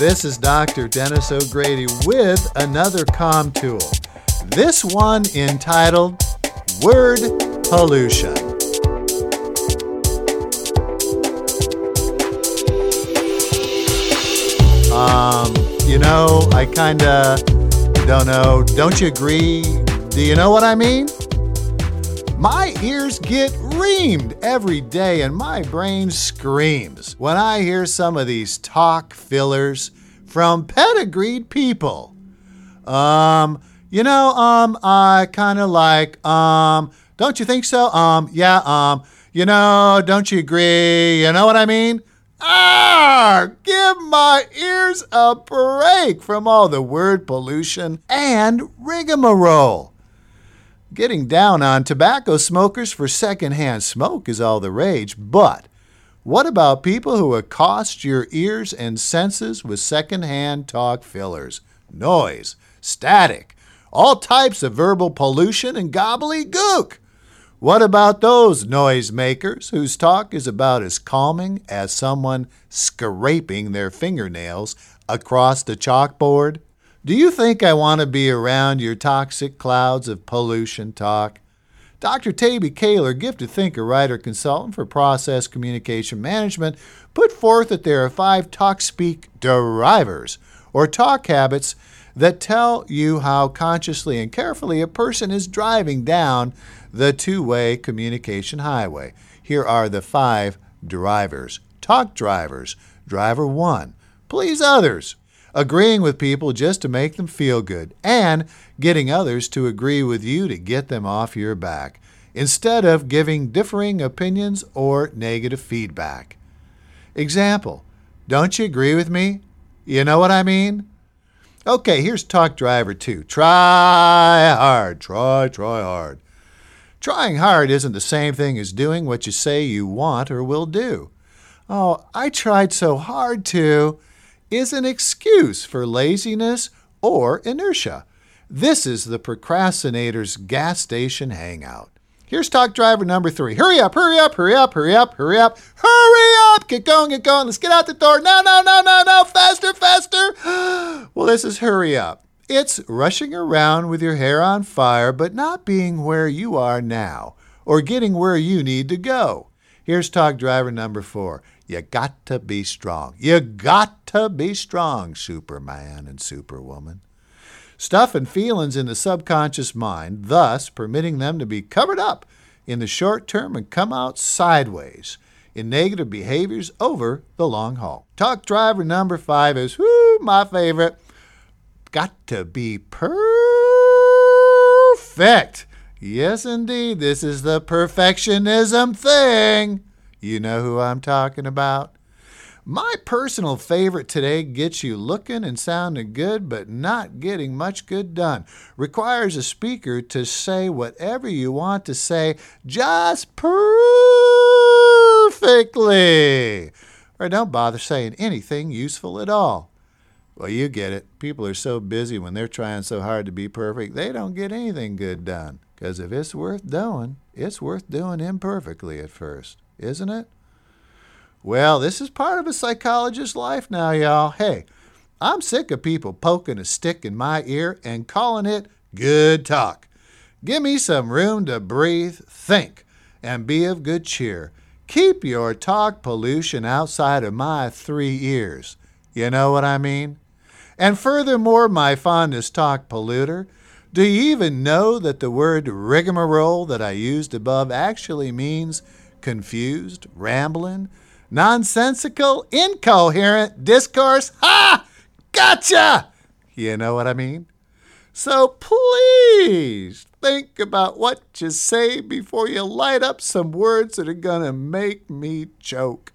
This is Dr. Dennis O'Grady with another COM tool. This one entitled Word Pollution. Um, you know, I kinda don't know. Don't you agree? Do you know what I mean? My ears get reamed every day and my brain screams when I hear some of these talk fillers from pedigreed people. Um, you know, um, I kind of like, um, don't you think so? Um, yeah, um, you know, don't you agree? You know what I mean? Ah, give my ears a break from all the word pollution and rigmarole. Getting down on tobacco smokers for secondhand smoke is all the rage, but what about people who accost your ears and senses with secondhand talk fillers, noise, static, all types of verbal pollution and gobbledygook? What about those noisemakers whose talk is about as calming as someone scraping their fingernails across the chalkboard? Do you think I want to be around your toxic clouds of pollution talk? Dr. Taibi Kahler, gifted thinker, writer, consultant for process communication management, put forth that there are five talk speak drivers, or talk habits, that tell you how consciously and carefully a person is driving down the two way communication highway. Here are the five drivers. Talk drivers. Driver one, please others agreeing with people just to make them feel good, and getting others to agree with you to get them off your back, instead of giving differing opinions or negative feedback. Example Don't you agree with me? You know what I mean? Okay, here's Talk Driver 2. Try hard, try, try hard. Trying hard isn't the same thing as doing what you say you want or will do. Oh, I tried so hard to is an excuse for laziness or inertia. This is the procrastinator's gas station hangout. Here's talk driver number three. Hurry up, hurry up, hurry up, hurry up, hurry up, hurry up! Get going, get going. Let's get out the door. No, no, no, no, no. Faster, faster. well, this is hurry up. It's rushing around with your hair on fire, but not being where you are now or getting where you need to go. Here's talk driver number four. You got to be strong. You got to be strong, Superman and Superwoman. Stuff and feelings in the subconscious mind, thus permitting them to be covered up in the short term and come out sideways in negative behaviors over the long haul. Talk driver number five is, whoo, my favorite. Got to be perfect. Yes, indeed, this is the perfectionism thing. You know who I'm talking about? My personal favorite today gets you looking and sounding good, but not getting much good done. Requires a speaker to say whatever you want to say just perfectly. Or don't bother saying anything useful at all. Well, you get it. People are so busy when they're trying so hard to be perfect, they don't get anything good done. Because if it's worth doing, it's worth doing imperfectly at first isn't it? Well, this is part of a psychologist's life now, y'all. Hey, I'm sick of people poking a stick in my ear and calling it good talk. Give me some room to breathe, think, and be of good cheer. Keep your talk pollution outside of my three ears. You know what I mean? And furthermore, my fondest talk polluter, do you even know that the word rigmarole that I used above actually means confused, rambling, nonsensical, incoherent discourse. Ha! Gotcha! You know what I mean? So please think about what you say before you light up some words that are going to make me choke.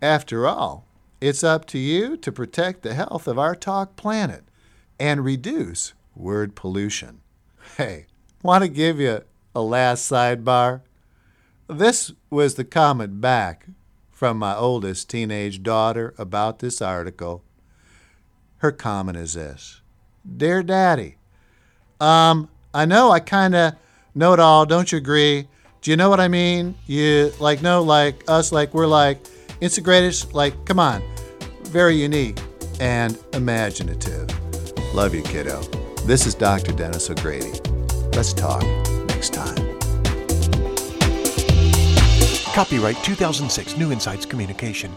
After all, it's up to you to protect the health of our talk planet and reduce word pollution. Hey, want to give you a last sidebar? This was the comment back from my oldest teenage daughter about this article. Her comment is this Dear Daddy, um, I know I kind of know it all. Don't you agree? Do you know what I mean? You like, no, like us, like we're like, greatest, like, come on, very unique. and imaginative. Love you, kiddo. This is Dr. Dennis O'Grady. Let's talk next time. Copyright 2006 New Insights Communication.